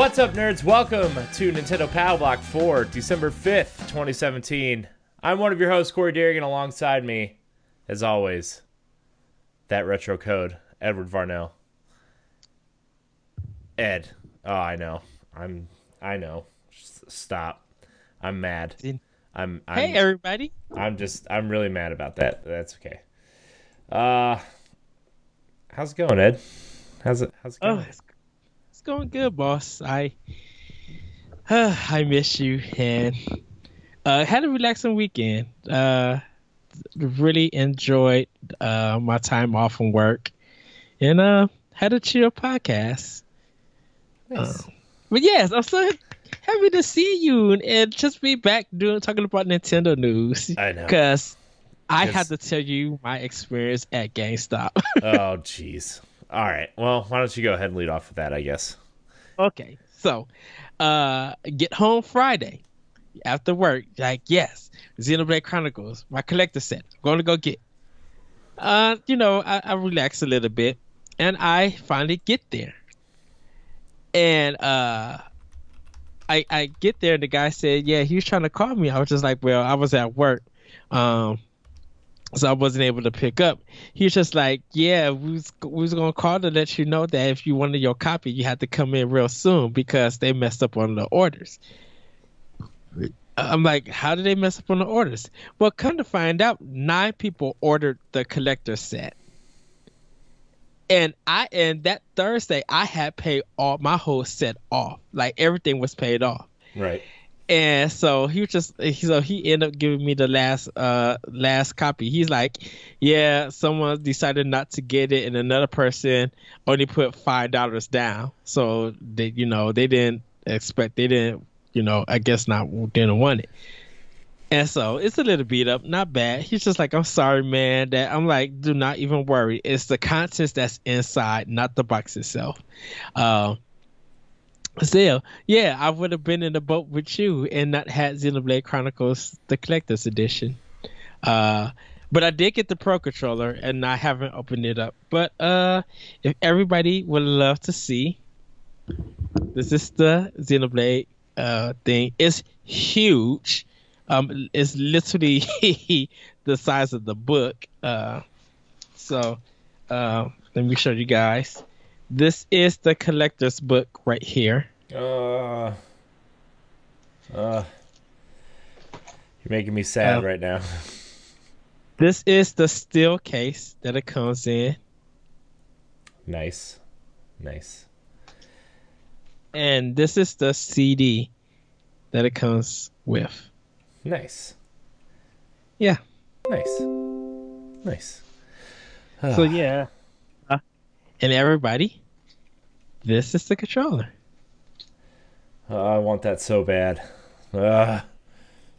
What's up, nerds? Welcome to Nintendo Power Block for December 5th, 2017. I'm one of your hosts, Corey Derrigan, alongside me, as always, that retro code, Edward Varnell. Ed. Oh, I know. I'm. I know. S- Stop. I'm mad. I'm. I'm Hey everybody. I'm just. I'm really mad about that. That's okay. Uh, how's it going, Ed? How's it? How's it Oh, going? it's, it's going good, boss. I I miss you and uh had a relaxing weekend. Uh really enjoyed uh my time off from work and uh had a chill podcast. Nice. But yes, I'm so happy to see you and just be back doing talking about Nintendo news. I know. Cause I had to tell you my experience at GameStop. oh, jeez. All right. Well, why don't you go ahead and lead off with that? I guess. Okay, so uh get home Friday after work. Like, yes, Xenoblade Chronicles, my collector set. I'm going to go get. Uh, you know, I, I relax a little bit, and I finally get there. And uh, I I get there, and the guy said, "Yeah, he was trying to call me." I was just like, "Well, I was at work." Um, so I wasn't able to pick up. He was just like, "Yeah, we was, we was gonna call to let you know that if you wanted your copy, you had to come in real soon because they messed up on the orders." I'm like, "How did they mess up on the orders?" Well, come to find out, nine people ordered the collector set, and I and that Thursday I had paid all my whole set off, like everything was paid off. Right. And so he was just so he ended up giving me the last uh last copy. He's like, Yeah, someone decided not to get it and another person only put five dollars down. So they you know, they didn't expect they didn't you know, I guess not didn't want it. And so it's a little beat up, not bad. He's just like, I'm sorry, man. That I'm like, do not even worry. It's the contents that's inside, not the box itself. Um Still, yeah, I would have been in the boat with you and not had Xenoblade Chronicles the collector's edition. Uh, but I did get the Pro controller and I haven't opened it up. But uh, if everybody would love to see, this is the Xenoblade uh thing. It's huge. Um, it's literally the size of the book. Uh, so uh, let me show you guys. This is the collector's book right here. Uh. Uh. You're making me sad Uh, right now. This is the steel case that it comes in, nice. Nice. and this is the CD that it comes with. Nice. Yeah. Nice. Nice. So yeah, Uh, and everybody, this is the controller. I want that so bad. Uh,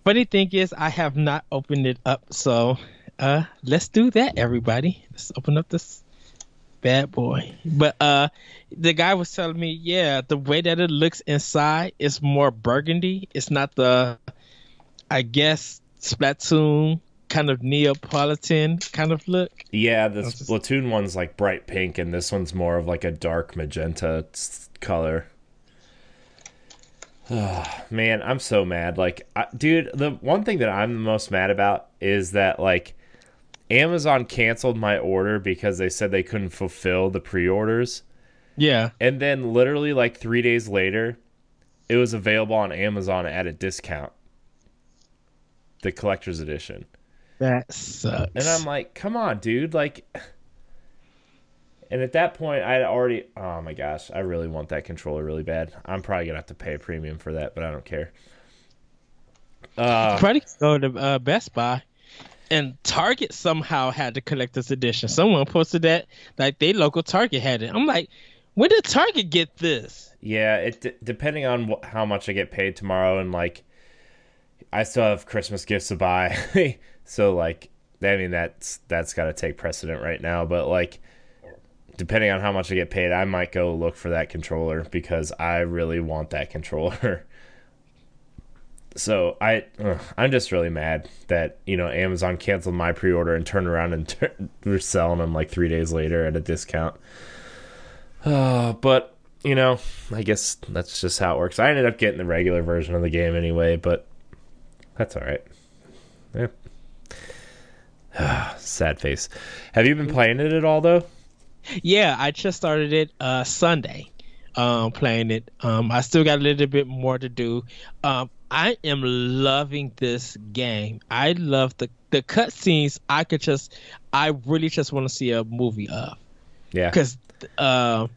Funny thing is, I have not opened it up, so uh, let's do that, everybody. Let's open up this bad boy. But uh, the guy was telling me, yeah, the way that it looks inside is more burgundy. It's not the, I guess, Splatoon kind of Neapolitan kind of look. yeah, the I'll just- Splatoon one's like bright pink, and this one's more of like a dark magenta color. Man, I'm so mad. Like, I, dude, the one thing that I'm the most mad about is that like Amazon canceled my order because they said they couldn't fulfill the pre-orders, Yeah, and then literally like three days later, it was available on Amazon at a discount. The collector's edition. that sucks. And I'm like, come on, dude. Like, and at that point, I'd already, oh my gosh, I really want that controller really bad. I'm probably going to have to pay a premium for that, but I don't care. Uh, probably go to uh, Best Buy. And Target somehow had the collector's edition. Someone posted that like they local Target had it. I'm like, when did Target get this? yeah, it d- depending on wh- how much I get paid tomorrow, and like, I still have Christmas gifts to buy, so like, I mean that's that's got to take precedent right now. But like, depending on how much I get paid, I might go look for that controller because I really want that controller. so I, ugh, I'm just really mad that you know Amazon canceled my pre-order and turned around and tur- they're selling them like three days later at a discount. Uh, but you know, I guess that's just how it works. I ended up getting the regular version of the game anyway, but that's all right. Yeah. Sad face. Have you been playing it at all though? Yeah, I just started it uh Sunday. Um playing it. Um I still got a little bit more to do. Um I am loving this game. I love the the cutscenes. I could just I really just want to see a movie of. Yeah. Cuz uh,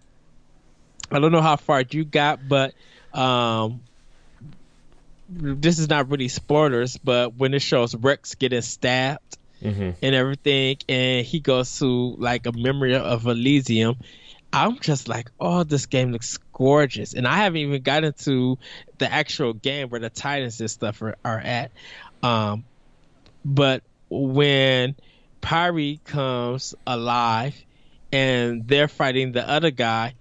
I don't know how far you got, but um this is not really spoilers, but when it shows Rex getting stabbed mm-hmm. and everything, and he goes to like a memory of Elysium, I'm just like, oh, this game looks gorgeous, and I haven't even gotten to the actual game where the Titans and stuff are, are at. Um, but when Pyra comes alive and they're fighting the other guy,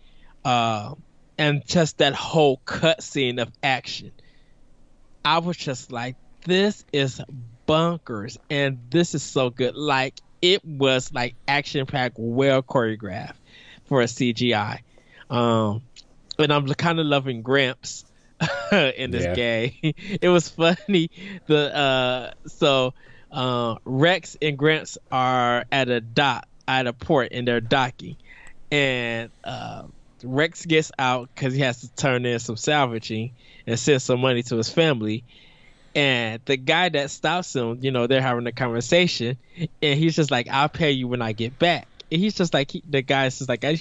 uh, and just that whole cutscene of action I was just like, this is bunkers, and this is so good. Like it was like action packed, well choreographed for a CGI. Um, and I'm kind of loving Gramps in this Yeah. game. it was funny. The uh, so uh, Rex and Gramps are at a dock at a port, and they're docking, and uh, Rex gets out because he has to turn in some salvaging and send some money to his family. And the guy that stops him, you know, they're having a conversation, and he's just like, "I'll pay you when I get back." And he's just like, he, the guy's just like, I,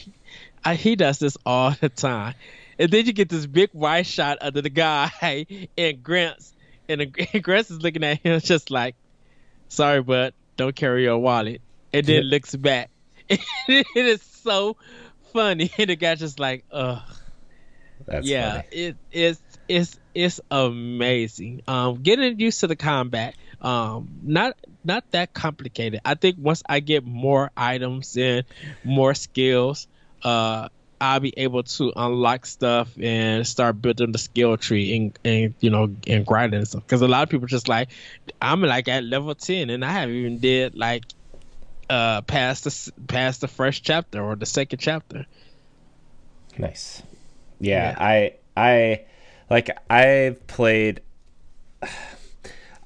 I, "He does this all the time." And then you get this big wide shot of the guy and Gramps, and, and Gramps is looking at him just like, "Sorry, but don't carry your wallet." And then looks back. it is so funny, and the guy's just like, "Ugh." That's yeah, funny. it it's it's it's amazing. Um, getting used to the combat. Um, not not that complicated. I think once I get more items and more skills, uh, I'll be able to unlock stuff and start building the skill tree and and you know and grinding and stuff. Because a lot of people just like, I'm like at level ten and I haven't even did like uh past the past the first chapter or the second chapter. Nice. Yeah, Yeah. I I like I've played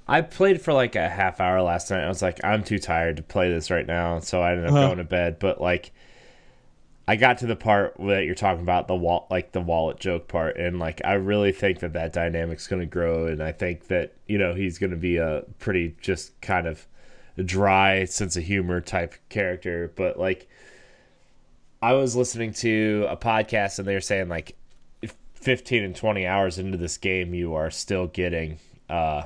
I played for like a half hour last night. I was like, I'm too tired to play this right now, so I ended up Uh-huh. going to bed. But like, I got to the part that you're talking about the wall, like the wallet joke part, and like I really think that that dynamic's going to grow, and I think that you know he's going to be a pretty just kind of dry sense of humor type character. But like, I was listening to a podcast, and they were saying like, 15 and 20 hours into this game, you are still getting uh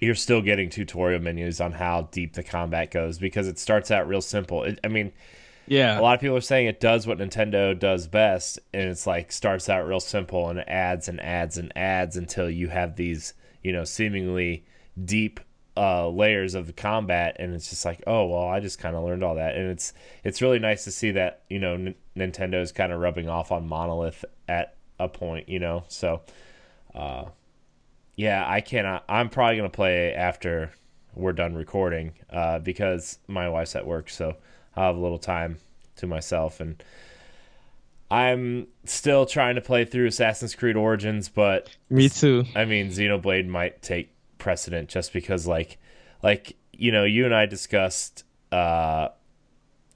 you're still getting tutorial menus on how deep the combat goes because it starts out real simple. It, I mean, Yeah, a lot of people are saying it does what Nintendo does best, and it's like starts out real simple and adds and adds and adds until you have these, you know, seemingly deep uh, layers of the combat, and it's just like, oh well, I just kind of learned all that, and it's it's really nice to see that you know N- Nintendo's kind of rubbing off on Monolith at a point, you know, so. Uh, yeah, I cannot. I'm probably gonna play after we're done recording, uh, because my wife's at work, so I'll have a little time to myself, and I'm still trying to play through Assassin's Creed Origins, but me too. I mean, Xenoblade might take precedent just because, like, like you know, you and I discussed. Uh,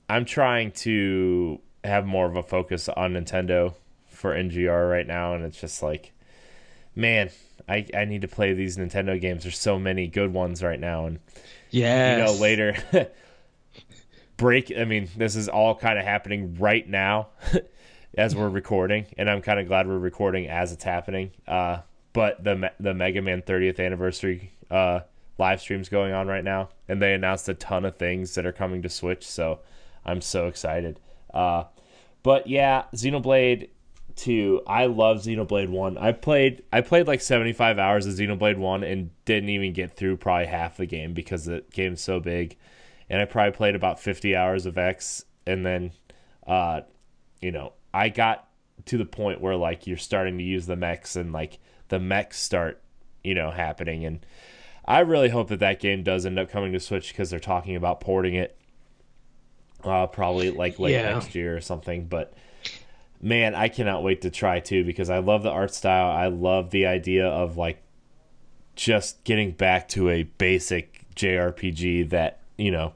I'm trying to have more of a focus on Nintendo for NGR right now, and it's just like, man, I I need to play these Nintendo games. There's so many good ones right now, and Yeah, you know later break i mean this is all kind of happening right now as we're recording and i'm kind of glad we're recording as it's happening uh but the the mega man 30th anniversary uh live streams going on right now and they announced a ton of things that are coming to switch so i'm so excited. Uh but yeah xenoblade 2 i love xenoblade 1 i played i played like 75 hours of xenoblade 1 and didn't even get through probably half the game because the game's so big. And i probably played about 50 hours of x and then uh you know i got to the point where like you're starting to use the mechs and like the mechs start you know happening and i really hope that that game does end up coming to switch because they're talking about porting it uh probably like late Yeah. next year or something but man, I cannot wait to try too because I love the art style. I love the idea of like just getting back to a basic JRPG that you know.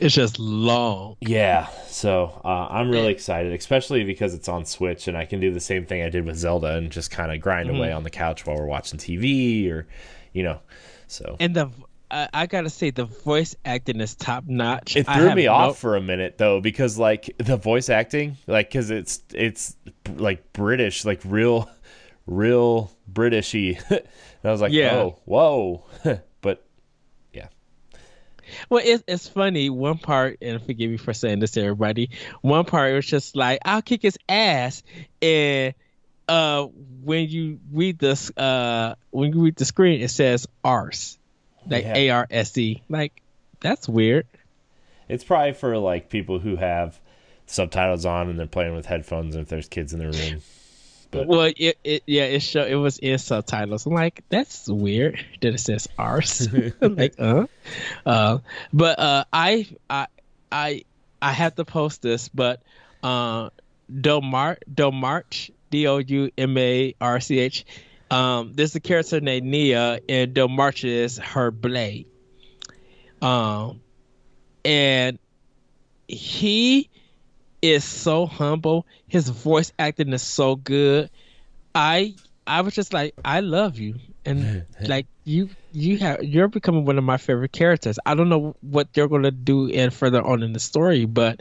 It's just long. Yeah, so uh, I'm really excited, especially because it's on Switch and I can do the same thing I did with Zelda and just kind of grind mm-hmm. away on the couch while we're watching TV or, you know, so. And the I, I, gotta say the voice acting is top notch. It threw me no... off for a minute though because like the voice acting, like because it's it's like British, like real, real Britishy. and I was like, yeah. oh, whoa. Well, it's it's funny. One part, and forgive me for saying this to everybody. One part was just like, "I'll kick his ass," and uh, when you read this, uh, when you read the screen, it says "arse." like yeah. A R S E. Like that's weird. It's probably for like people who have subtitles on and they're playing with headphones and if there's kids in the room. But well, it, it yeah, it show it was in subtitles. I'm like, that's weird that it says arse. like, uh, uh, but uh, I I I I have to post this, but uh, Domart Domarch D O U M A R C H um, there's a character named Nia, and Domarch is her blade. Um, and he is so humble. His voice acting is so good. I I was just like, I love you, and like you you have you're becoming one of my favorite characters. I don't know what they're gonna do in further on in the story, but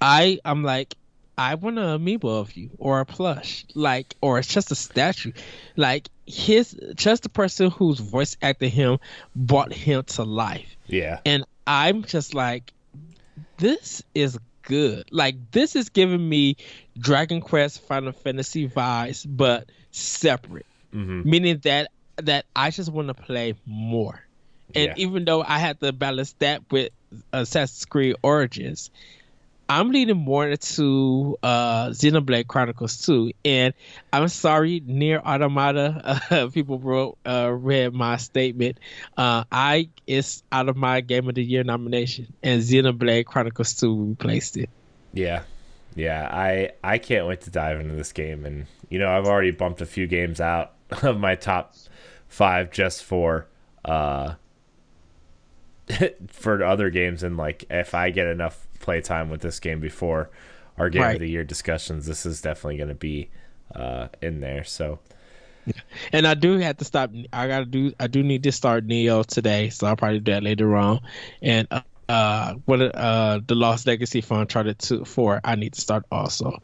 I I'm like I want an amiibo of you or a plush, like, or it's just a statue. Like his, just the person whose voice acted him brought him to life. Yeah. And I'm just like, this is good. Like this is giving me Dragon Quest, Final Fantasy vibes, but separate. Mm-hmm. Meaning that that I just want to play more. And yeah. even though I had to balance that with Assassin's Creed Origins, I'm leaning more into uh, Xenoblade Chronicles 2. And I'm sorry, Nier Automata, uh, people wrote, uh, read my statement. Uh, I It's out of my Game of the Year nomination, and Xenoblade Chronicles 2 replaced it. Yeah. Yeah, I I can't wait to dive into this game, and you know I've already bumped a few games out of my top five just for uh for other games, and like if I get enough playtime with this game before our game right. of the year discussions. This is definitely going to be uh, in there. So, and I do have to stop. I gotta do. I do need to start Nioh today, so I'll probably do that later on. And uh, uh what uh the Lost Legacy for Uncharted two four. I need to start also.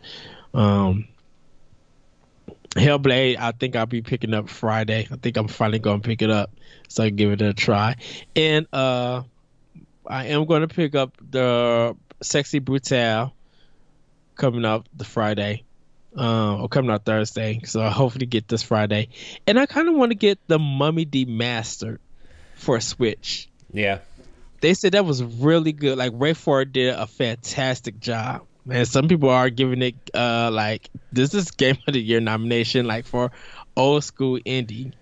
Um, Hellblade, I think I'll be picking up Friday. I think I'm finally gonna pick it up, so I can give it a try. And uh, I am gonna pick up the Sexy Brutale coming up the Friday, uh, or coming out Thursday. So I hopefully get this Friday, and I kind of want to get the Mummy Demastered for a Switch. Yeah, they said that was really good. Like WayForward did a fantastic job. Man, some people are giving it uh like this is Game of the Year nomination, like for old school indie.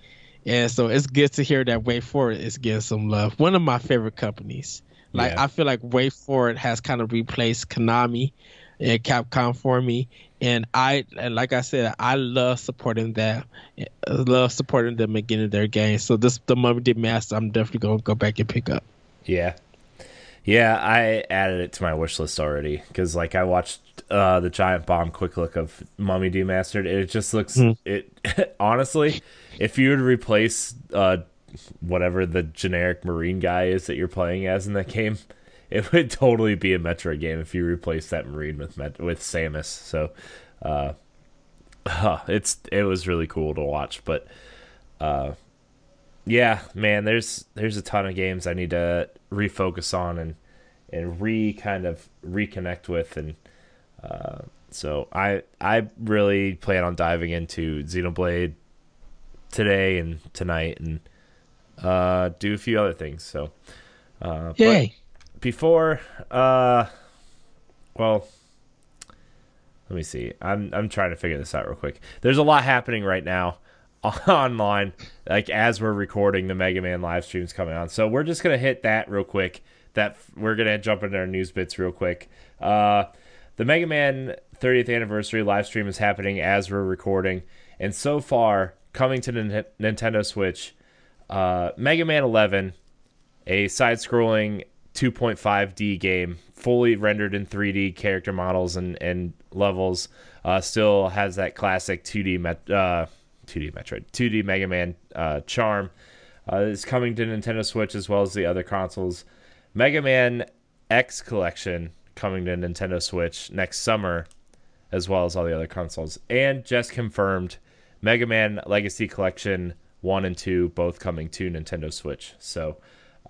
And so it's good to hear that WayForward is getting some love. One of my favorite companies. Like yeah. I feel like WayForward has kind of replaced Konami and Capcom for me, and I and like I said, I love supporting them. I love supporting them and getting their games. So this the Mummy Demastered. I'm definitely gonna go back and pick up. Yeah, yeah, I added it to my wish list already because like I watched uh, the Giant Bomb quick look of Mummy Demastered. It just looks mm. it honestly. If you would replace uh, whatever the generic marine guy is that you're playing as in that game. It would totally be a Metroid game if you replace that marine with Met- with Samus. So, uh, it's it was really cool to watch. But, uh, yeah, man, there's there's a ton of games I need to refocus on and and re kind of reconnect with and. Uh, so I I really plan on diving into Xenoblade today and tonight and uh, do a few other things. So, uh, yay! Before, uh, well, let me see. I'm I'm trying to figure this out real quick. There's a lot happening right now online, like as we're recording the Mega Man live streams coming on. So we're just gonna hit that real quick. That we're gonna jump into our news bits real quick. Uh, the Mega Man 30th anniversary live stream is happening as we're recording, and so far coming to the Nintendo Switch, uh, Mega Man 11, a side-scrolling 2.5D game, fully rendered in 3D character models and and levels, uh, still has that classic 2D met, uh, 2D Metroid, 2D Mega Man uh, charm. Uh, is coming to Nintendo Switch as well as the other consoles. Mega Man X Collection coming to Nintendo Switch next summer, as well as all the other consoles. And just confirmed Mega Man Legacy Collection 1 and 2 both coming to Nintendo Switch. So,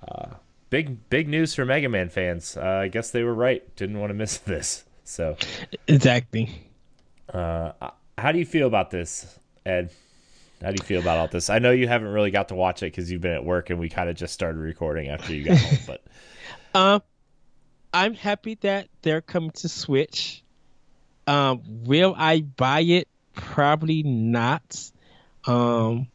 uh, big big news for Mega Man fans. Uh, I guess they were right. Didn't want to miss this. So, exactly. Uh, how do you feel about this, Ed? How do you feel about all this? I know you haven't really got to watch it because you've been at work and we kind of just started recording after you got home. But um, I'm happy that they're coming to Switch. Um, will I buy it? Probably not. Um,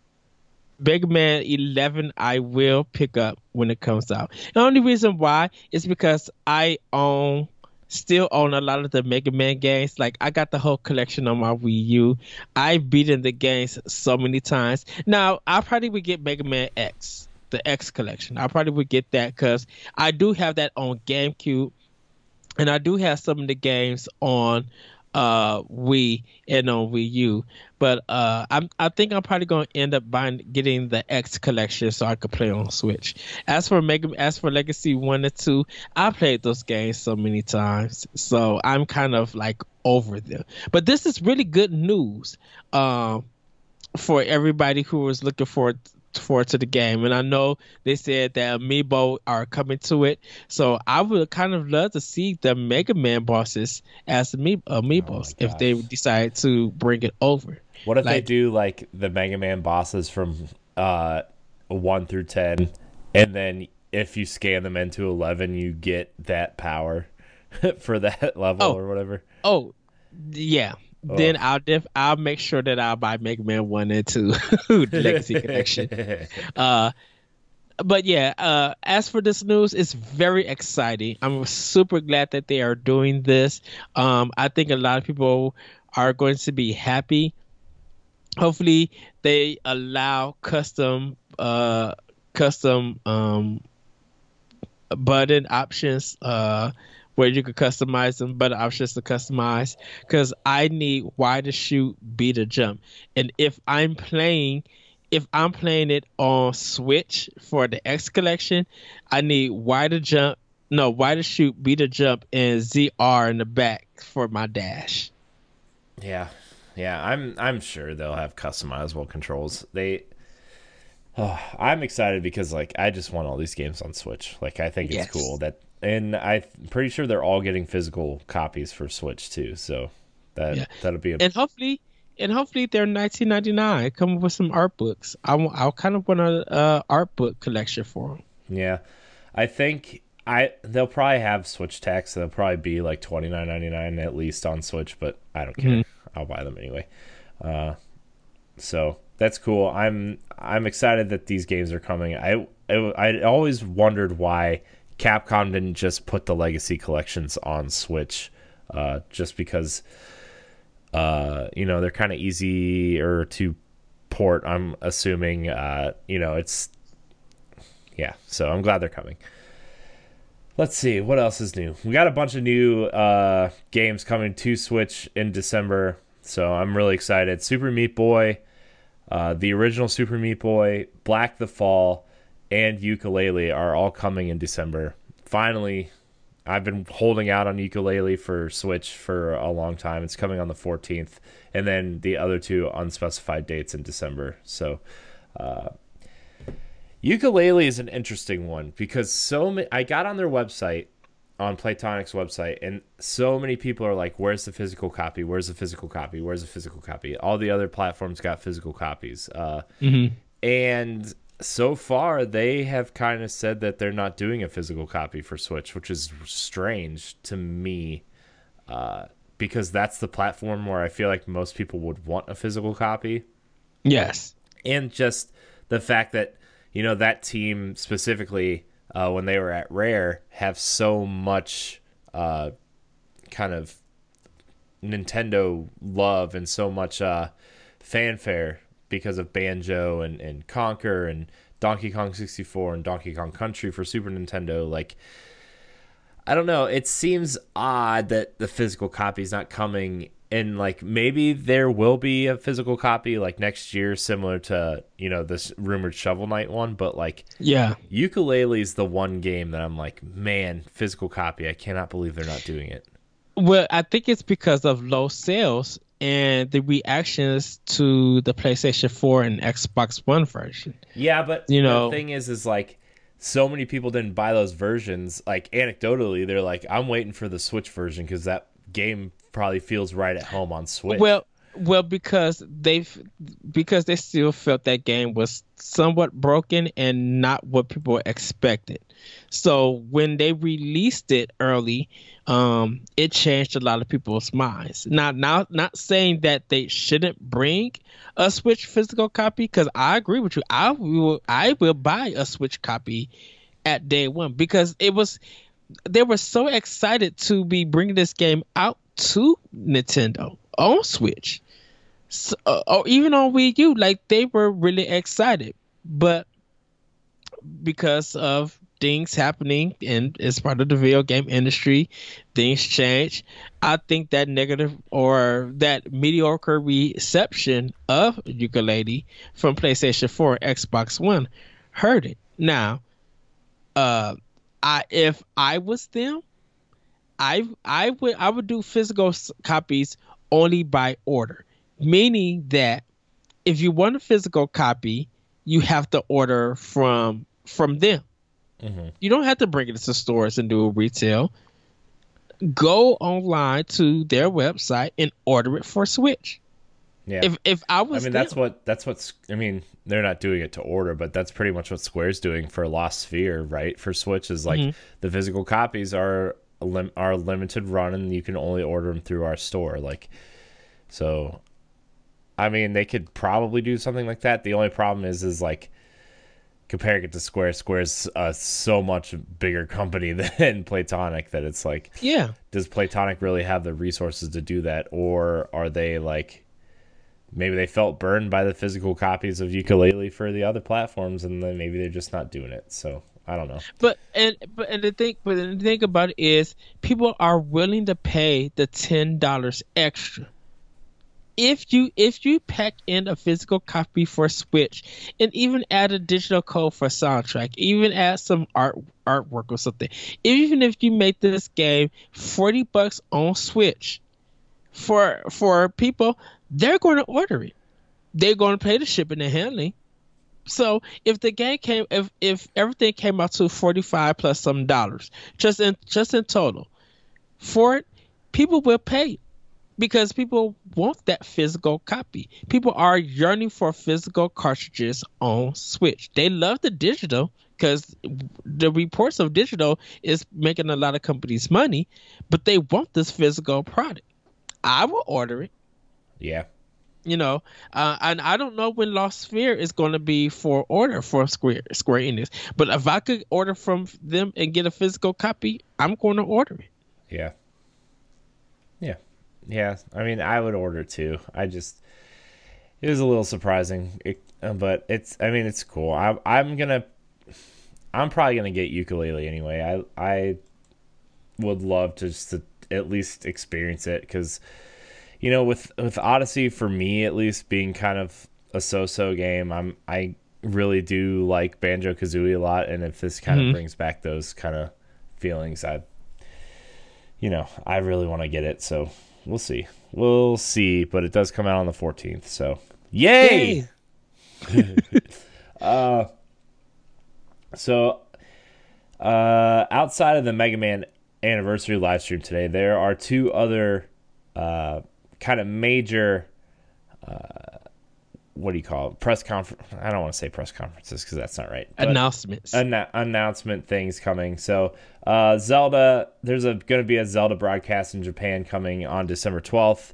Mega Man 11 I will pick up when it comes out. The only reason why is because I own still own a lot of the Mega Man games. Like I got the whole collection on my Wii U. I've beaten the games so many times. Now I probably would get Mega Man X, the X collection. I probably would get that because I do have that on GameCube, and I do have some of the games on uh Wii and on Wii U. But uh I'm I think I'm probably gonna end up buying getting the X collection so I could play on Switch. As for Mega as for Legacy one and two, I played those games so many times. So I'm kind of like over them. But this is really good news. Um for everybody who was looking forward forward to the game. And I know they said that Amiibo are coming to it, so I would kind of love to see the Mega Man bosses as Ami- Amiibos oh if they decide to bring it over. What if like, they do like the Mega Man bosses from uh, one through ten, and then if you scan them into eleven, you get that power for that level oh, or whatever? Oh, yeah then I'll def I'll make sure that I'll buy Mega Man one and two Legacy Collection. Uh, but yeah, uh, as for this news, it's very exciting. I'm super glad that they are doing this. Um, I think a lot of people are going to be happy. Hopefully, they allow custom uh, custom um, button options. Uh, where you could customize them, better options to customize. Because I need Y to shoot, B to jump, and if I'm playing, if I'm playing it on Switch for the X collection, I need Y to jump, no Y to shoot, B to jump, and ZR in the back for my dash. Yeah, yeah, I'm I'm sure they'll have customizable controls. They Oh, I'm excited because like I just want all these games on Switch. Like I think it's yes. cool that and I'm pretty sure they're all getting physical copies for Switch too. So that yeah. that'll be a... and hopefully and hopefully they're 19.99. Come up with some art books. I I kind of want a uh, art book collection for them. Yeah, I think I they'll probably have Switch tax. They'll probably be like 29.99 at least on Switch, but I don't care. Mm-hmm. I'll buy them anyway. Uh, so that's cool. I'm I'm excited that these games are coming. I I, I always wondered why Capcom didn't just put the legacy collections on Switch, uh, just because, uh, you know, they're kind of easier to port. I'm assuming, uh, you know, it's yeah. So I'm glad they're coming. Let's see what else is new. We got a bunch of new uh, games coming to Switch in December, so I'm really excited. Super Meat Boy, uh, the original Super Meat Boy, Black the Fall and Yooka-Laylee are all coming in December. Finally, I've been holding out on Yooka-Laylee for Switch for a long time. It's coming on the 14th, and then the other two unspecified dates in December. So, uh, Yooka-Laylee is an interesting one because so many. I got on their website, on Playtonic's website, and so many people are like, "Where's the physical copy? Where's the physical copy? Where's the physical copy?" All the other platforms got physical copies, uh, mm-hmm. and so far they have kind of said that they're not doing a physical copy for Switch, which is strange to me, uh, because that's the platform where I feel like most people would want a physical copy. Yes, and just the fact that you know that team specifically uh, when they were at Rare have so much uh, kind of Nintendo love and so much uh, fanfare because of Banjo and, and Conker and Donkey Kong 64 and Donkey Kong Country for Super Nintendo. Like, I don't know. It seems odd that the physical copy is not coming. And like maybe there will be a physical copy like next year, similar to you know this rumored Shovel Knight one. But like, Yeah. Yooka-Laylee is the one game that I'm like, man, physical copy. I cannot believe they're not doing it. Well, I think it's because of low sales and the reactions to the PlayStation 4 and Xbox One version. Yeah, but You know- the thing is, is like so many people didn't buy those versions. Like anecdotally, they're like, I'm waiting for the Switch version because that game probably feels right at home on Switch. Well, well, because they've because they still felt that game was somewhat broken and not what people expected. So when they released it early, um, it changed a lot of people's minds. Now, now, not saying that they shouldn't bring a Switch physical copy, because I agree with you. I will, I will buy a Switch copy at day one because it was they were so excited to be bringing this game out to Nintendo on Switch, so, uh, or even on Wii U. Like they were really excited, but because of things happening and as part of the video game industry, things change. I think that negative or that mediocre reception of Yooka-Laylee from PlayStation 4, Xbox One, hurt it. Now, uh, I if I was them, I I would I would do physical copies only by order, meaning that if you want a physical copy, you have to order from from them. Mhm. You don't have to bring it to stores and do a retail. Go online to their website and order it for Switch. yeah. If if I was, I mean, them, that's what that's what's. I mean, they're not doing it to order, but that's pretty much what Square's doing for Lost Sphear, right? For Switch is like Mhm. the physical copies are lim- are limited run, and you can only order them through our store. Like, so, I mean, they could probably do something like that. The only problem is, is like comparing it to Square. Square's a so much bigger company than Playtonic that it's like yeah. does Playtonic really have the resources to do that, or are they like maybe they felt burned by the physical copies of Yooka-Laylee for the other platforms, and then maybe they're just not doing it. So I don't know. But and but and the thing but the thing about it is people are willing to pay the ten dollars extra. If you if you pack in a physical copy for Switch and even add a digital code for soundtrack, even add some art artwork or something, even if you make this game forty bucks on Switch, for for people, they're going to order it. They're going to pay the shipping and handling. So if the game came, if if everything came out to forty five plus some dollars, just in just in total, for it, people will pay because people want that physical copy. People are yearning for physical cartridges on Switch. They love the digital because the reports of digital is making a lot of companies money, but they want this physical product. I will order it Yeah, you know uh, and i don't know when lost sphear is going to be for order for square square enix but if i could order from them and get a physical copy i'm going to order it yeah, yeah. I mean, I would order too. I just it was a little surprising, it, uh, but it's. I mean, it's cool. I, I'm gonna. I'm probably gonna get Yooka-Laylee anyway. I I would love to just to at least experience it because you know with with Odyssey for me at least being kind of a so-so game, I'm I really do like Banjo Kazooie a lot, and if this kind Mhm. of brings back those kind of feelings, I you know I really want to get it. So we'll see, we'll see. But it does come out on the 14th, so yay! uh, so uh, outside of the Mega Man anniversary live stream today, there are two other uh, kind of major. Uh, what do you call it? Press conference. I don't want to say press conferences because that's not right. but- announcements anna- announcement things coming. So, uh, Zelda, there's going to be a Zelda broadcast in Japan coming on December 12th,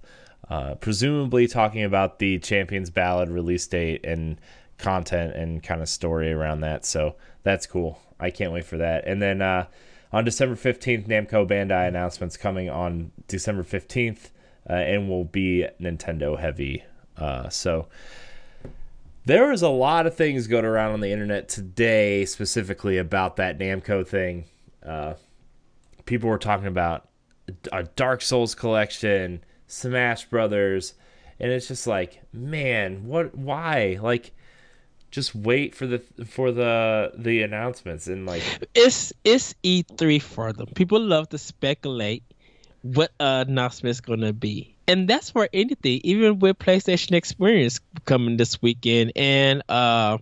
uh, presumably talking about the Champions Ballad release date and content and kind of story around that. So that's cool. I can't wait for that. And then uh, on December 15th, Namco Bandai announcements coming on December 15th. uh, and will be Nintendo heavy. Uh, so there was a lot of things going around on the internet today, specifically about that Namco thing. Uh, people were talking about a Dark Souls collection, Smash Brothers, and it's just like, man, what? Why? Like, just wait for the for the the announcements and like it's it's E3 for them. People love to speculate what uh, announcement is going to be, and that's for anything. Even with PlayStation Experience coming this weekend, and uh,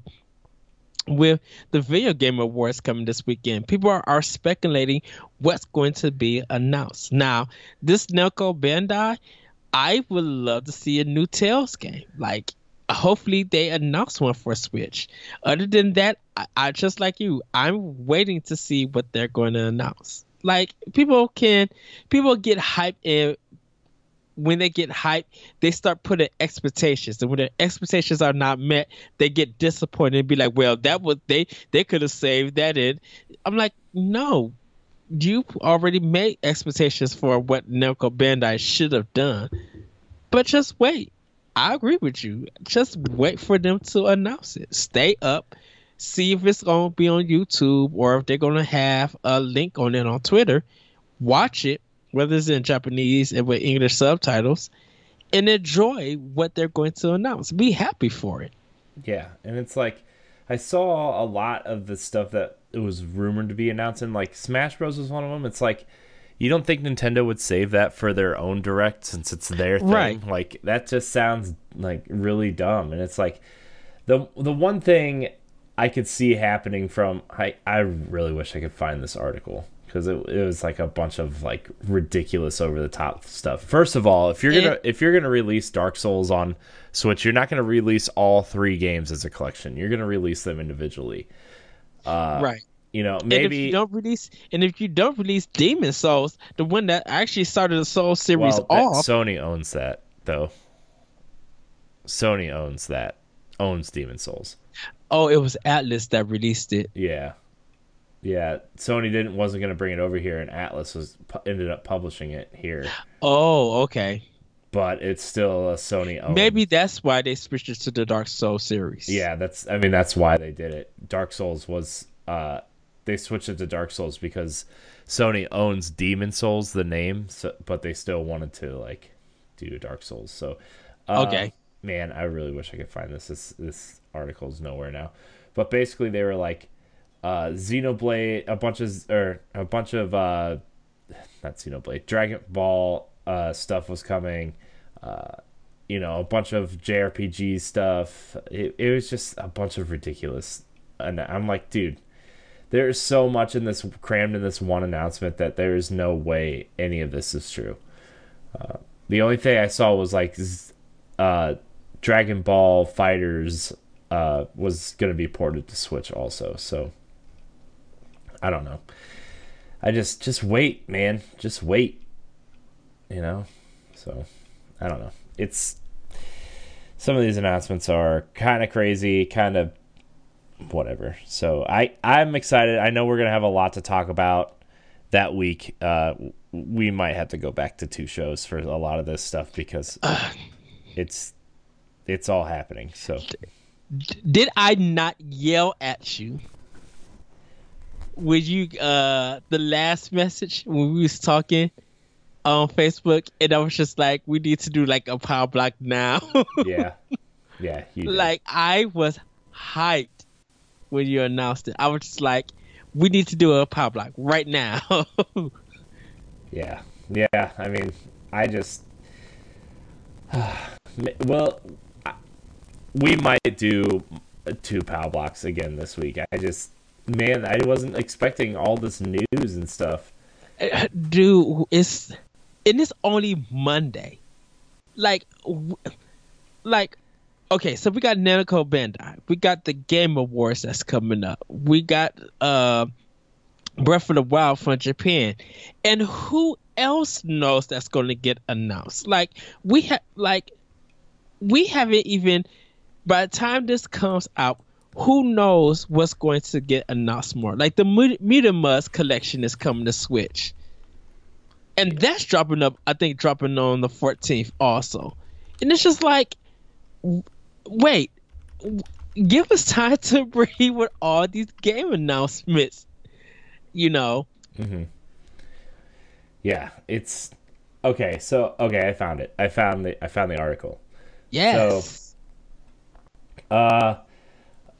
with the Video Game Awards coming this weekend, people are, are speculating what's going to be announced. Now, this Namco Bandai, I would love to see a new Tales game. Like hopefully they announce one for Switch. Other than that, I, I, just like you, I'm waiting to see what they're going to announce. Like people can, people get hyped and when they get hyped, they start putting expectations, and when their expectations are not met, they get disappointed and be like, "Well, that was they they could have saved that in." I'm like, no, you already made expectations for what Namco Bandai should have done, but just wait I agree with you. Just wait for them to announce it. Stay up, see if it's gonna be on YouTube or if they're gonna have a link on it on Twitter. Watch it, whether it's in Japanese and with English subtitles, and enjoy what they're going to announce. Be happy for it. Yeah, and it's like I saw a lot of the stuff that it was rumored to be announcing. Like Smash Bros was one of them. It's like you don't think Nintendo would save that for their own direct since it's their thing? Right. Like that just sounds like really dumb. And it's like the the one thing I could see happening from I I really wish I could find this article because it, it was like a bunch of like ridiculous over the top stuff. First of all, if you're gonna it, if you're gonna release Dark Souls on Switch, you're not gonna release all three games as a collection. You're gonna release them individually. Uh, right you know maybe and if you don't release and if you don't release demon souls the one that actually started the soul series well, off sony owns that though sony owns that owns demon souls oh it was atlus that released it yeah yeah sony didn't wasn't going to bring it over here and Atlus was ended up publishing it here oh okay but it's still a Sony owned. Maybe that's why they switched it to the Dark Souls series. Yeah, that's I mean that's why they did it. Dark Souls was uh they switched it to Dark Souls because Sony owns Demon Souls, the name, so, but they still wanted to like do Dark Souls. So, uh, okay, man, I really wish I could find this. This this article is nowhere now, but basically they were like uh, Xenoblade, a bunch of or a bunch of uh, not Xenoblade, Dragon Ball uh, stuff was coming. Uh, you know, a bunch of JRPG stuff. It, it was just a bunch of ridiculous. And I'm like, dude, there's so much in this crammed in this one announcement that there is no way any of this is true. Uh, the only thing I saw was like uh, Dragon Ball FighterZ uh, was going to be ported to Switch also. So I don't know. I just just wait, man. Just wait. You know. So I don't know. It's some of these announcements are kind of crazy, kind of whatever. So I I'm excited. I know we're gonna have a lot to talk about that week. Uh, we might have to go back to two shows for a lot of this stuff because uh, it's it's all happening. So did I not yell at you? Would you uh the last message when we was talking on Facebook and I was just like we need to do like a power block now. yeah. Yeah, like I was hyped when you announced it. I was just like, we need to do a power block right now. yeah, yeah. I mean, I just well, we might do two power blocks again this week. I just man, I wasn't expecting all this news and stuff. Uh, dude, it's and it's only Monday. Like, like okay, so we got Namco Bandai. We got the Game Awards that's coming up. We got uh, Breath of the Wild from Japan, and who else knows that's going to get announced? Like we have, like we haven't even. By the time this comes out, who knows what's going to get announced more? Like the Meteor Must collection is coming to Switch. and that's dropping up. I think dropping on the 14th also, and it's just like, wait, give us time to breathe with all these game announcements. You know, hmm Yeah, it's okay. So okay, I found it. I found the I found the article. yes, Uh,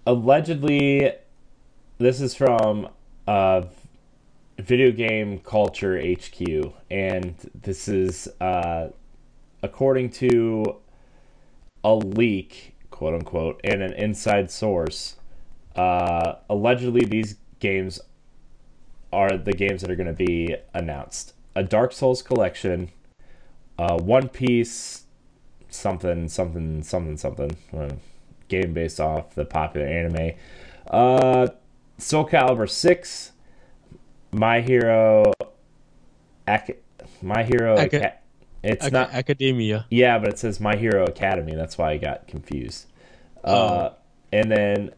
allegedly, this is from uh, Video Game Culture HQ, and this is uh, according to a leak, quote unquote, and an inside source. Uh, allegedly, these games are the games that are going to be announced: a Dark Souls collection, uh, One Piece, something, something, something, something. Game based off the popular anime. Uh, Soul Calibur Six, My Hero, Ac- My Hero. Aca- Aca- it's Ac- not. academia. Yeah, but it says My Hero Academy. That's why I got confused. Uh, and then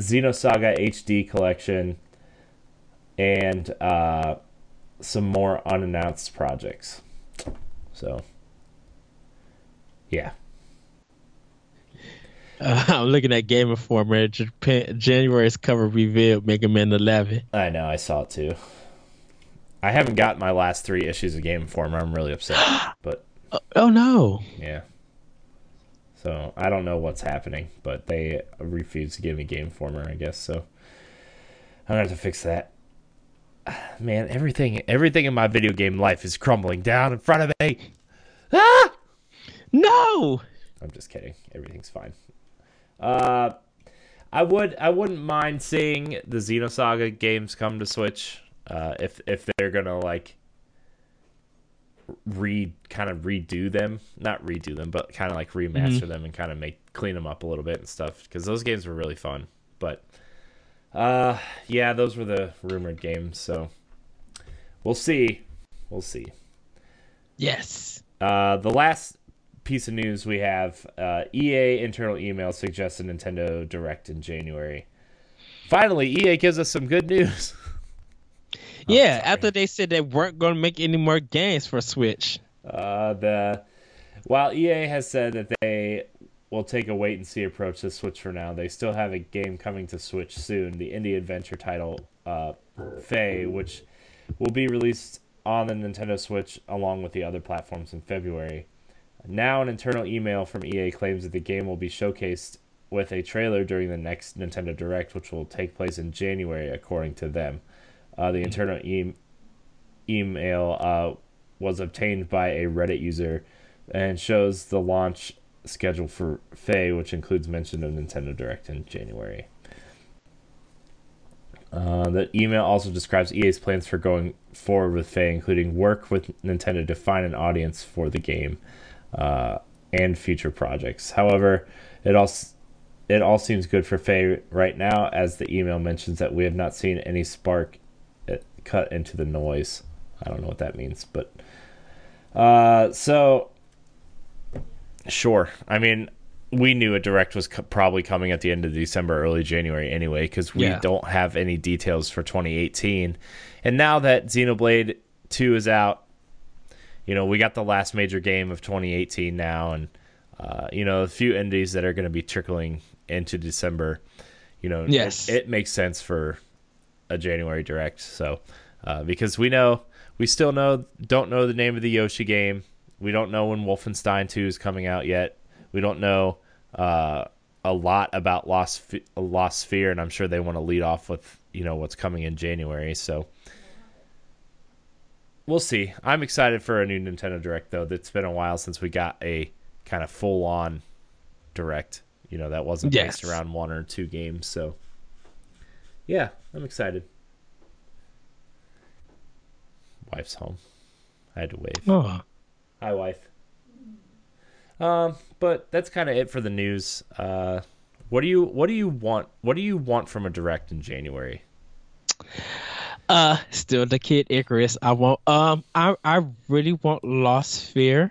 Xenosaga HD collection, and uh, some more unannounced projects. So, yeah. Uh, I'm looking at Game Informer. Japan, January's cover revealed Mega Man 11. I know, I saw it too. I haven't got my last three issues of Game Informer. I'm really upset, but Oh, oh no! yeah. So I don't know what's happening, but they refuse to give me Game Informer. I guess so. I'm gonna have to fix that. Man, everything, everything in my video game life is crumbling down in front of me. Ah! No! I'm just kidding. Everything's fine. Uh, I would I wouldn't mind seeing the Xenosaga games come to Switch. Uh, if if they're gonna like re kind of redo them, not redo them, but kind of like remaster them and kind of make clean them up a little bit and stuff because those games were really fun. But uh, yeah, those were the rumored games. So we'll see. We'll see. Yes. Uh, the last piece of news we have uh, EA internal email suggests a Nintendo Direct in January. Finally, EA gives us some good news. yeah, sorry. after they said they weren't going to make any more games for Switch. Uh, the while EA has said that they will take a wait and see approach to Switch for now, they still have a game coming to Switch soon. The indie adventure title uh, Fe, which will be released on the Nintendo Switch along with the other platforms in February. Now, an internal email from EA claims that the game will be showcased with a trailer during the next Nintendo Direct, which will take place in January, according to them. Uh, the internal e- email uh, was obtained by a Reddit user and shows the launch schedule for Fe, which includes mention of Nintendo Direct in January. Uh, the email also describes EA's plans for going forward with Fe, including work with Nintendo to find an audience for the game uh, and future projects. However, it also it all seems good for Fe right now, as the email mentions that we have not seen any spark uh, cut into the noise. I don't know what that means, but uh, so sure. I mean, we knew a direct was co- probably coming at the end of December, early January anyway, because we Yeah. don't have any details for 2018. And now that Xenoblade 2 is out, you know, we got the last major game of 2018 now, and uh, you know, a few indies that are going to be trickling into December. You know, it- Yes. it, makes sense for a January direct. So, uh, because we know, we still know, don't know the name of the Yoshi game. We don't know when Wolfenstein 2 is coming out yet. We don't know uh, a lot about Lost Lost Sphear, and I'm sure they want to lead off with you know what's coming in January. So we'll see. I'm excited for a new Nintendo Direct though. It's been a while since we got a kind of full on Direct. You know that wasn't based around one or two games. So yeah, I'm excited. Wife's home. I had to wave. Oh. Hi, wife. Um, but that's kind of it for the news. Uh, what do you what do you want? What do you want from a direct in January? Uh, still the kid Icarus. I want. Um, I I really want Lost Sphear.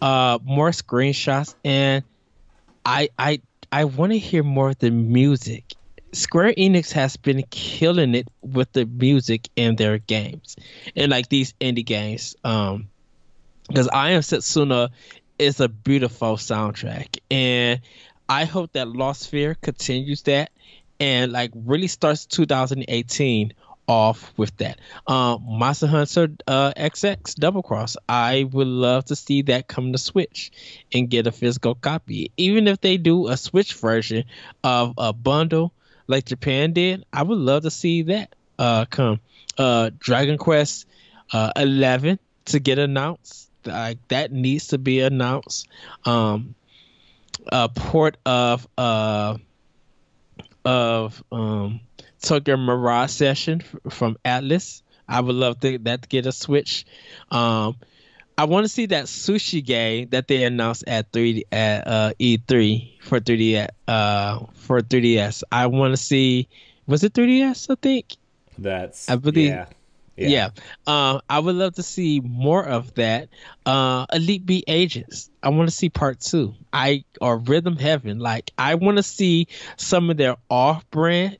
Uh, more screenshots, and I I I want to hear more of the music. Square Enix has been killing it with the music in their games, and like these indie games. Um, because I Am Setsuna is a beautiful soundtrack, and I hope that Lost Sphear continues that and like really starts 2018 off with that. Um, Monster Hunter uh, XX Double Cross. I would love to see that come to Switch and get a physical copy. Even if they do a Switch version of a bundle like Japan did, I would love to see that uh, come. Uh, Dragon Quest uh, 11 to get announced. Like that needs to be announced. Um, a port of uh of um Tokyo Mirage Session from Atlus. I would love to, that to get a switch. Um, I want to see that sushi game that they announced at three at uh, E3 for 3D uh for 3DS. I want to see was it 3DS? I think that's I believe yeah. yeah. yeah. Uh, I would love to see more of that. Uh, Elite Beat Agents. I want to see part two. I or Rhythm Heaven. Like I want to see some of their off-brand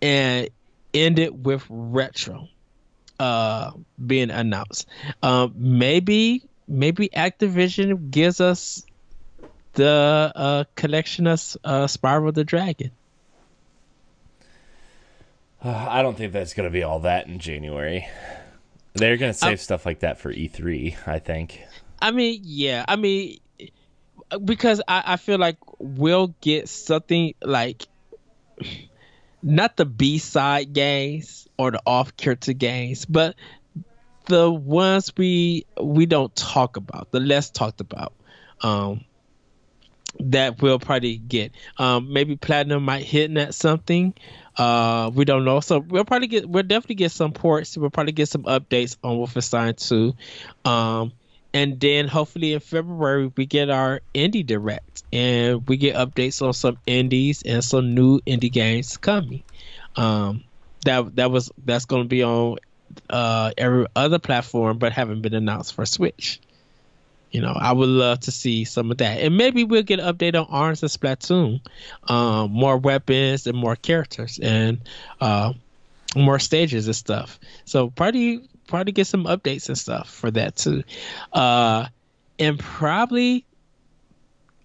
and end it with retro uh being announced. Um, maybe maybe Activision gives us the uh, collection of uh, Spyro the Dragon. Uh, I don't think that's going to be all that in January. They're going to save stuff like that for E3, I think. I mean, yeah. I mean, because I, I feel like we'll get something like not the B side games or the off kilter games, but the ones we we don't talk about, the less talked about. Um, that we'll probably get. Um, maybe platinum might hit at something. Uh, we don't know. So we'll probably get. We'll definitely get some ports. We'll probably get some updates on Wolfenstein 2. Um, and then hopefully in February we get our indie direct and we get updates on some indies and some new indie games coming. Um, that that was that's going to be on uh, every other platform, but haven't been announced for Switch. You know, I would love to see some of that, and maybe we'll get an update on Arms and Splatoon, um, more weapons and more characters and uh, more stages and stuff. So probably probably get some updates and stuff for that too, uh, and probably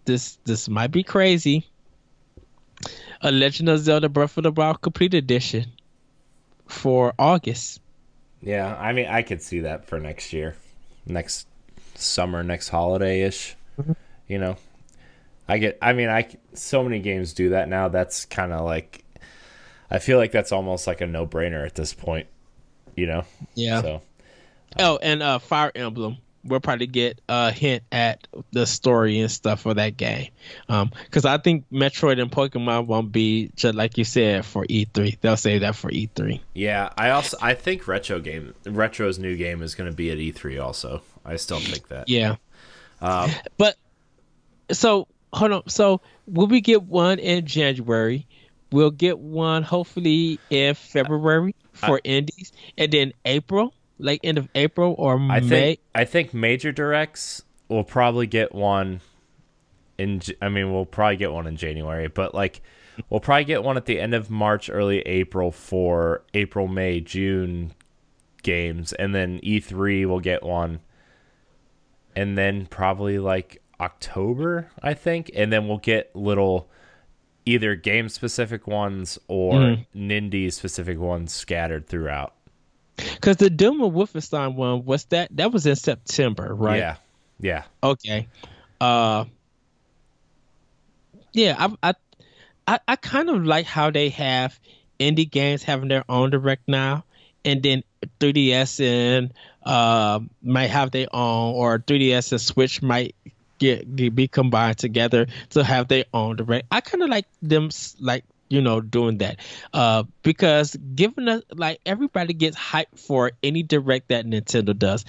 this this might be crazy. A Legend of Zelda Breath of the Wild Complete Edition for August. Yeah, I mean, I could see that for next year, next summer, next holiday ish. Mm-hmm. You know, I get. I mean, I so many games do that now. That's kind of like, I feel like that's almost like a no brainer at this point. You know. Yeah. So. Oh, and uh, Fire Emblem. We'll probably get a hint at the story and stuff for that game, because um, I think Metroid and Pokemon won't be just like you said for E3. They'll save that for E3. Yeah, I also I think Retro game Retro's new game is going to be at E3 also. I still think that. Yeah. Um, but so hold on. So will we get one in January? We'll get one hopefully in February for I, indies, and then April, like end of April or I May. Think, I think major directs will probably get one. In I mean, we'll probably get one in January, but like we'll probably get one at the end of March, early April for April, May, June games, and then E3 will get one and then probably like October, I think, and then we'll get little either game specific ones or mm. Nindy specific ones scattered throughout. Because the Doom of Wolfenstein one was that that was in September, right? Yeah, yeah. Okay. Uh, yeah, I I I, I kind of like how they have indie games having their own direct now, and then 3DS and uh, might have their own, or 3DS and Switch might get, get be combined together to have their own direct. I kind of like them like you know doing that uh, because given us like everybody gets hyped for any direct that Nintendo does,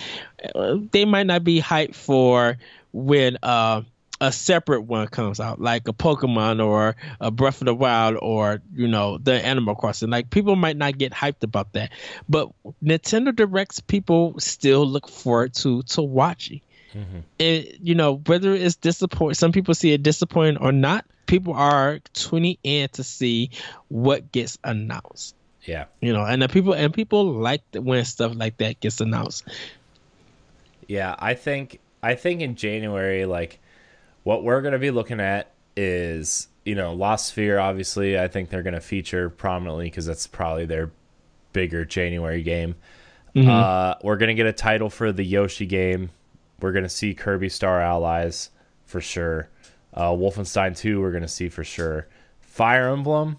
uh, they might not be hyped for when. Uh, a separate one comes out, like a Pokemon or a Breath of the Wild or you know the Animal Crossing. Like people might not get hyped about that, but Nintendo Directs people still look forward to to watching. Mm-hmm. it, you know, whether it's disappointing, some people see it disappointing or not. People are tuning in to see what gets announced. Yeah, you know, and the people and people like when stuff like that gets announced. Yeah, I think I think in January, like what we're gonna be looking at is you know Lost Sphear. Obviously, I think they're gonna feature prominently because that's probably their bigger January game. Mm-hmm. Uh, we're gonna get a title for the Yoshi game. We're gonna see Kirby Star Allies for sure. Uh, Wolfenstein 2, we're gonna see for sure. Fire Emblem,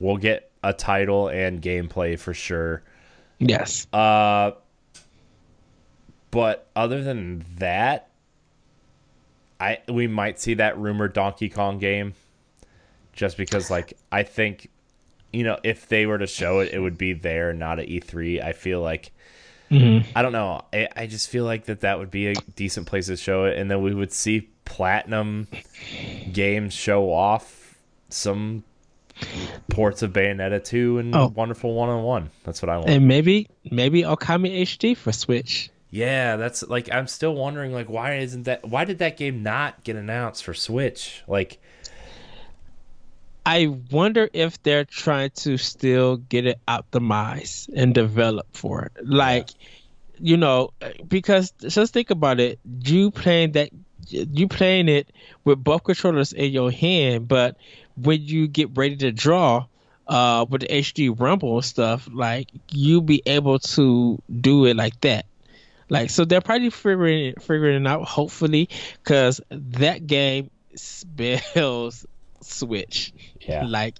we'll get a title and gameplay for sure. Yes. Uh, but other than that, I we might see that rumored Donkey Kong game, just because like I think, you know, if they were to show it, it would be there, not at E3. I feel like Mm-hmm. I don't know. I, I just feel like that that would be a decent place to show it, and then we would see Platinum Games show off some ports of Bayonetta 2 and oh. Wonderful 101. That's what I want. And maybe maybe Okami HD for Switch. Yeah, that's like I'm still wondering like why isn't that why did that game not get announced for Switch? Like I wonder if they're trying to still get it optimized and develop for it. Like, yeah. you know, because just think about it. You playing that, you playing it with both controllers in your hand, but when you get ready to draw, uh, with the HD Rumble stuff, like you'll be able to do it like that. Like, so they're probably figuring figuring it out. Hopefully, because that game spells Switch. Yeah. Like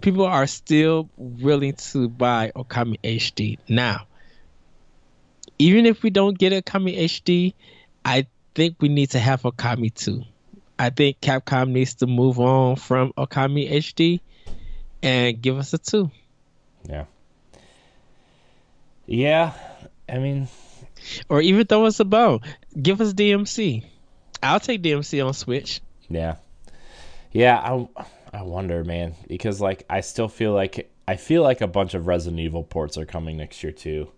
people are still willing to buy Okami HD now. Even if we don't get Okami HD, I think we need to have Okami 2. I think Capcom needs to move on from Okami HD and give us a 2. Yeah. Yeah, I mean or even throw us a bone. Give us DMC. I'll take DMC on Switch. Yeah. Yeah, I I wonder, man, because like I still feel like I feel like a bunch of Resident Evil ports are coming next year too.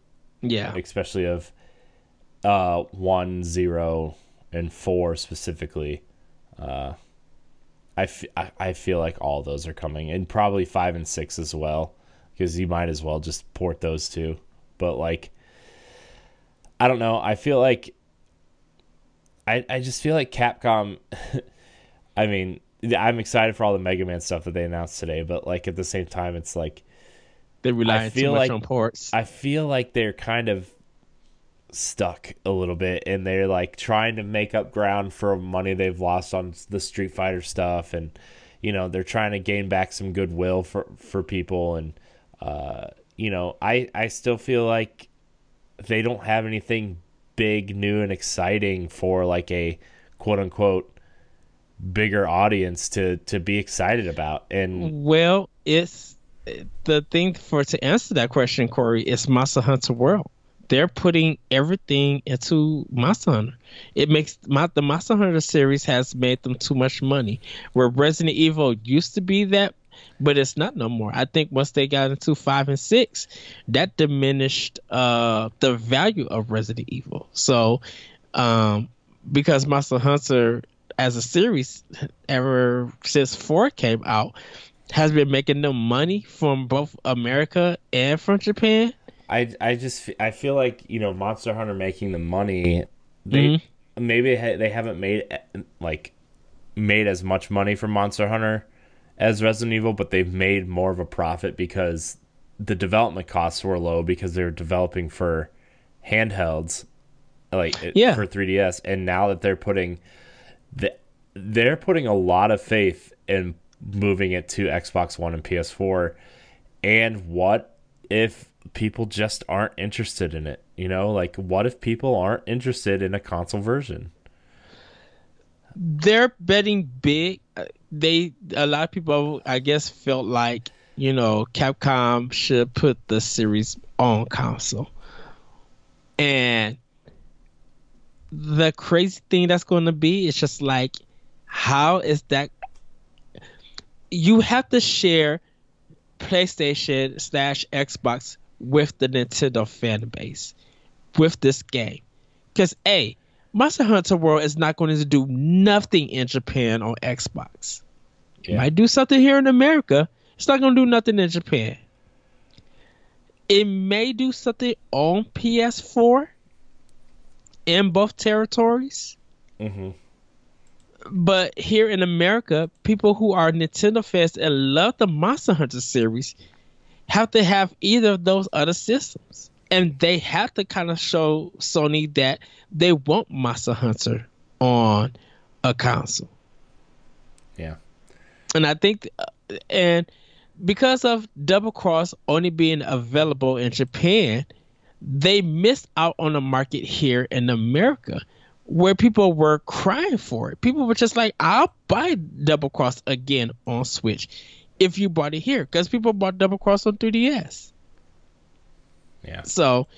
Yeah, especially of uh one, zero, and four specifically. Uh, I, f- I, I feel like all those are coming, and probably five and six as well, because you might as well just port those two. But like, I don't know. I feel like I I just feel like Capcom. I mean, I'm excited for all the Mega Man stuff that they announced today, but like at the same time, it's like they rely too much like, on ports. I feel like they're kind of stuck a little bit, and they're like trying to make up ground for money they've lost on the Street Fighter stuff, and you know they're trying to gain back some goodwill for for people, and uh, you know I I still feel like they don't have anything big, new, and exciting for like a quote unquote bigger audience to to be excited about. And well it's the thing for to answer that question corey is monster hunter world. They're putting everything into monster hunter. It makes my, the monster hunter series has made them too much money. Where resident evil used to be that but it's not no more. I think once they got into five and six that diminished uh the value of resident evil. So um because monster hunter as a series ever since four came out has been making them money from both America and from Japan. I, I just I feel like you know Monster Hunter making the money they mm-hmm. maybe they haven't made like made as much money from Monster Hunter as Resident Evil, but they've made more of a profit because the development costs were low because they're developing for handhelds like yeah. for 3DS and now that they're putting the, they're putting a lot of faith in moving it to Xbox One and PS4. And what if people just aren't interested in it? You know, like what if people aren't interested in a console version? They're betting big. Uh, they a lot of people, I guess, felt like you know Capcom should put the series on console, and the crazy thing that's going to be is just like, how is that? You have to share PlayStation slash Xbox with the Nintendo fan base with this game. Because, A, Monster Hunter World is not going to do nothing in Japan on Xbox. It Yeah. might do something here in America. It's not going to do nothing in Japan. It may do something on PS4 in both territories. hmm But here in America, people who are Nintendo fans and love the Monster Hunter series have to have either of those other systems. And they have to kind of show Sony that they want Monster Hunter on a console. Yeah. And I think, uh, and because of Double Cross only being available in Japan, they missed out on the market here in America where people were crying for it. People were just like, I'll buy Double Cross again on Switch if you bought it here because people bought Double Cross on 3DS. Yeah. So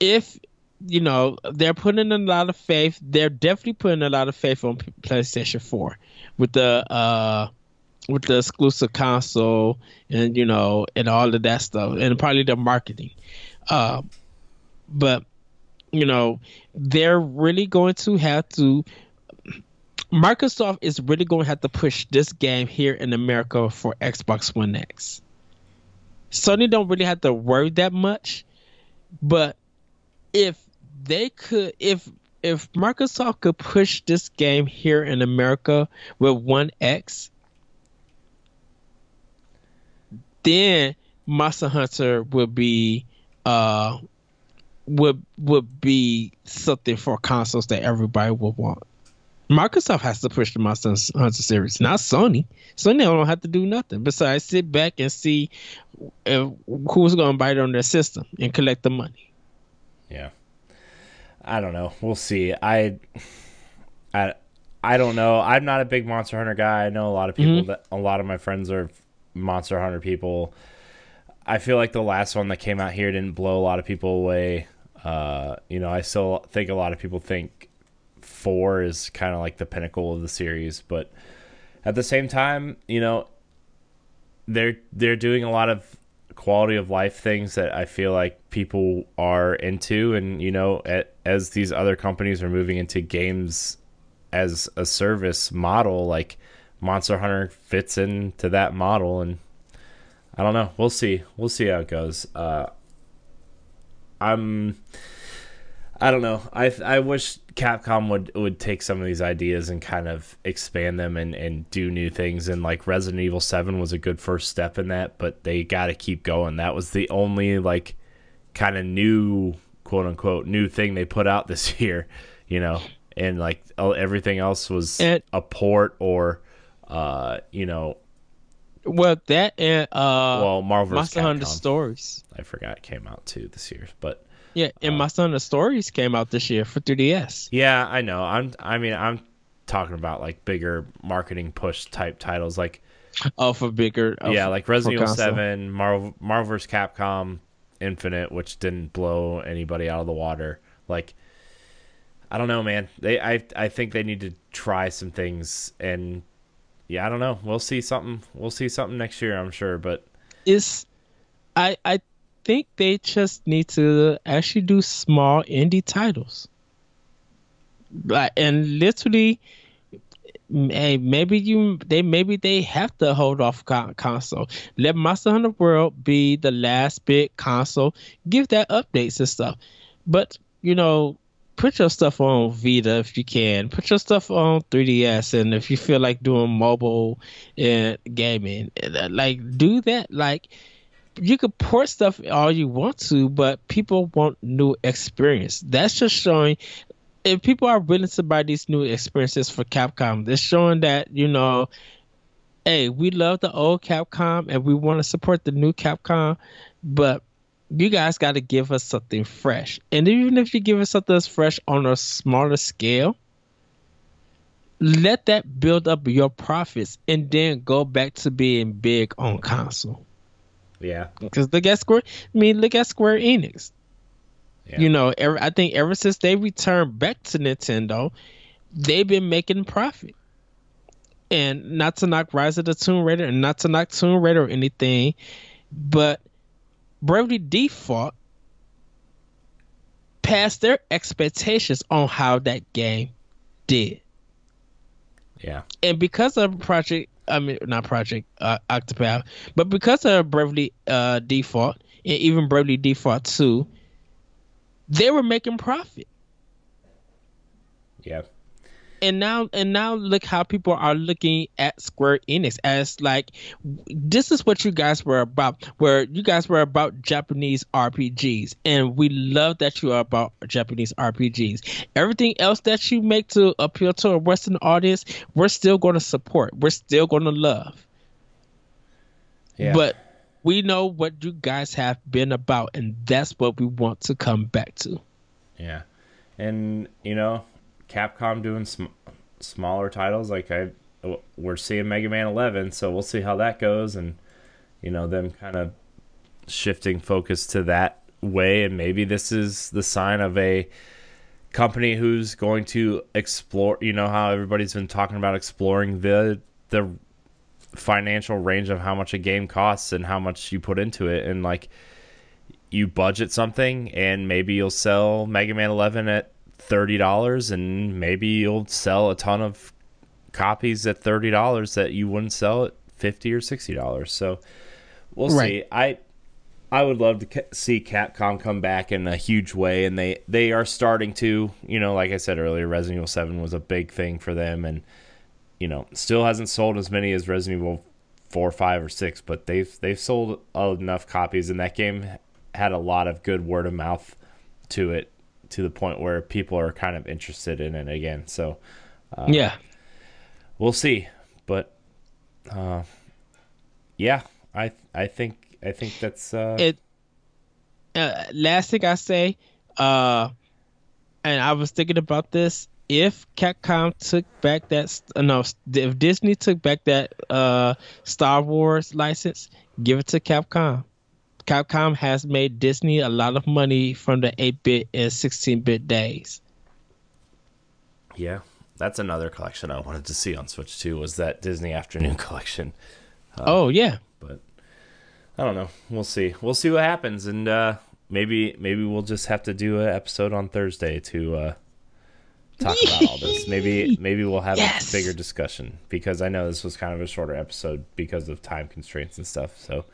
if you know they're putting a lot of faith, they're definitely putting a lot of faith on PlayStation 4 with the uh with the exclusive console and you know and all of that stuff and probably the marketing. Uh, but you know they're really going to have to Microsoft is really going to have to push this game here in America for Xbox One X. Sony don't really have to worry that much, but if they could, if if Microsoft could push this game here in America with One X, then Monster Hunter would be uh would would be something for consoles that everybody would want. Microsoft has to push the Monster Hunter series, not Sony. Sony don't have to do nothing besides sit back and see uh, who's going to buy it on their system and collect the money. Yeah. I don't know. We'll see. I I I don't know. I'm not a big Monster Hunter guy. I know a lot of people Mhm. that a lot of my friends are Monster Hunter people. I feel like the last one that came out here didn't blow a lot of people away. Uh, you know, I still think a lot of people think 4 is kind of like the pinnacle of the series, but at the same time, you know, they're they're doing a lot of quality of life things that I feel like people are into, and you know, a- as these other companies are moving into games as a service model, like Monster Hunter fits into that model, and I don't know. We'll see. We'll see how it goes. Uh, I'm. I don't know. I I wish Capcom would would take some of these ideas and kind of expand them and and do new things. And like Resident Evil Seven was a good first step in that, but they got to keep going. That was the only like kind of new quote unquote new thing they put out this year, you know. And like everything else was And- a port or, uh, you know, Well, that and uh, well Marvel vs. Monster Hunter Stories. I forgot came out too this year, but Yeah, and Monster Hunter Stories came out this year for 3DS. Yeah, I know. I'm. I mean, I'm talking about like bigger marketing push type titles, like Oh, for bigger. oh, yeah, like Resident Evil. Seven, Marvel, Marvel vs. Capcom, Infinite, which didn't blow anybody out of the water. Like, I don't know, man. They, I, I think they need to try some things, and yeah, I don't know. We'll see something. We'll see something next year, I'm sure. But It's, I I think they just need to actually do small indie titles. Like and literally, hey, maybe you they maybe they have to hold off con- console. Let Monster Hunter World be the last big console. Give that updates and stuff. But you know, put your stuff on Vita if you can. Put your stuff on 3DS, and if you feel like doing mobile and gaming, uh, like do that. Like you could port stuff all you want to, but people want new experience. That's just showing if people are willing to buy these new experiences for Capcom, they're showing that, you know, hey, we love the old Capcom and we want to support the new Capcom, but you guys got to give us something fresh. And even if you give us something that's fresh on a smaller scale, let that build up your profits and then go back to being big on console. yeah, Because look at Square, I mean, look at Square Enix. Yeah. You know, ever, I think ever since they returned back to Nintendo, they've been making profit. And not to knock Rise of the Tomb Raider, and not to knock Tomb Raider or anything, but Bravely Default passed their expectations on how that game did. Yeah. And because of Project, I mean, not Project uh, Octopath, but because of Bravely uh, Default and even Bravely Default 2, they were making profit. Yeah. And now, and now, look how people are looking at Square Enix as like, this is what you guys were about. Where you guys were about Japanese RPGs, and we love that you are about Japanese RPGs. Everything else that you make to appeal to a Western audience, we're still going to support. We're still going to love. Yeah. But we know what you guys have been about, and that's what we want to come back to. Yeah. And, you know, Capcom doing sm- smaller titles like I we're seeing Mega Man 11, so we'll see how that goes and you know them kind of shifting focus to that way and maybe this is the sign of a company who's going to explore, you know how everybody's been talking about exploring the the financial range of how much a game costs and how much you put into it and like you budget something and maybe you'll sell Mega Man 11 at thirty dollars, and maybe you'll sell a ton of copies at thirty dollars that you wouldn't sell at fifty or sixty dollars. So we'll right. see. I I would love to see Capcom come back in a huge way, and they they are starting to. You know, like I said earlier, Resident Evil Seven was a big thing for them, and you know, still hasn't sold as many as Resident Evil four, five, or six, but they've they've sold enough copies, and that game had a lot of good word of mouth to it to the point where people are kind of interested in it again. So, uh, yeah, we'll see. But, uh, yeah, I I think I think that's uh, it. Uh, last thing I say, uh, and I was thinking about this. If Capcom took back that uh, no, if Disney took back that uh, Star Wars license, give it to Capcom. Capcom has made Disney a lot of money from the 8-bit and 16-bit days. Yeah, that's another collection I wanted to see on Switch too. Was that Disney Afternoon collection? Uh, oh yeah, but I don't know. We'll see. We'll see what happens, and uh, maybe maybe we'll just have to do an episode on Thursday to uh, talk about all this. Maybe maybe we'll have yes. a bigger discussion because I know this was kind of a shorter episode because of time constraints and stuff. So,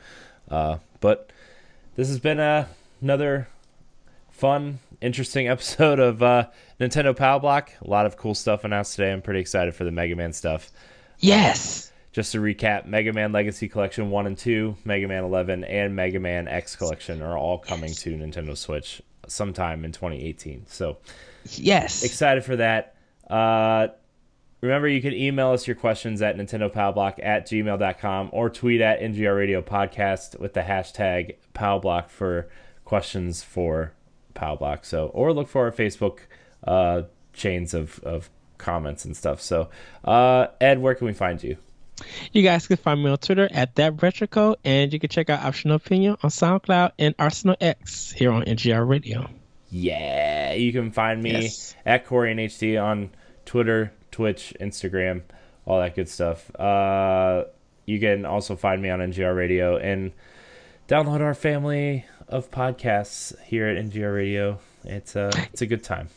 uh, but this has been uh, another fun, interesting episode of uh, Nintendo Power Block. A lot of cool stuff announced today. I'm pretty excited for the Mega Man stuff. Yes. just to recap, Mega Man Legacy Collection 1 and 2, Mega Man 11, and Mega Man X Collection are all coming to Nintendo Switch sometime in 2018. So, yes. Excited for that. Uh, remember, you can email us your questions at nintendopowblock at gmail.com or tweet at NGR Radio Podcast with the hashtag Powblock for questions for Powblock. So, or look for our Facebook uh, chains of, of comments and stuff. So, uh, Ed, where can we find you? You guys can find me on Twitter at that retrocode, and you can check out Optional Opinion on SoundCloud and Arsenal X here on NGR Radio. Yeah, you can find me yes. at Corey and HD on Twitter, Twitch, Instagram, all that good stuff. Uh, you can also find me on NGR Radio and download our family of podcasts here at NGR Radio. It's a it's a good time.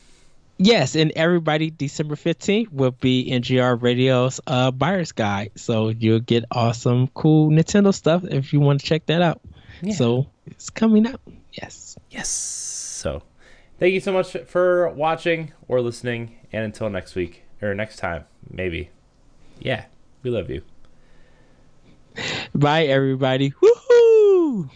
Yes, and everybody, December 15th will be NGR Radio's uh, buyer's guide. So you'll get awesome, cool Nintendo stuff if you want to check that out. Yeah. So it's coming out. Yes. Yes. So thank you so much for watching or listening. And until next week, or next time, maybe. Yeah, we love you. Bye, everybody. Woohoo!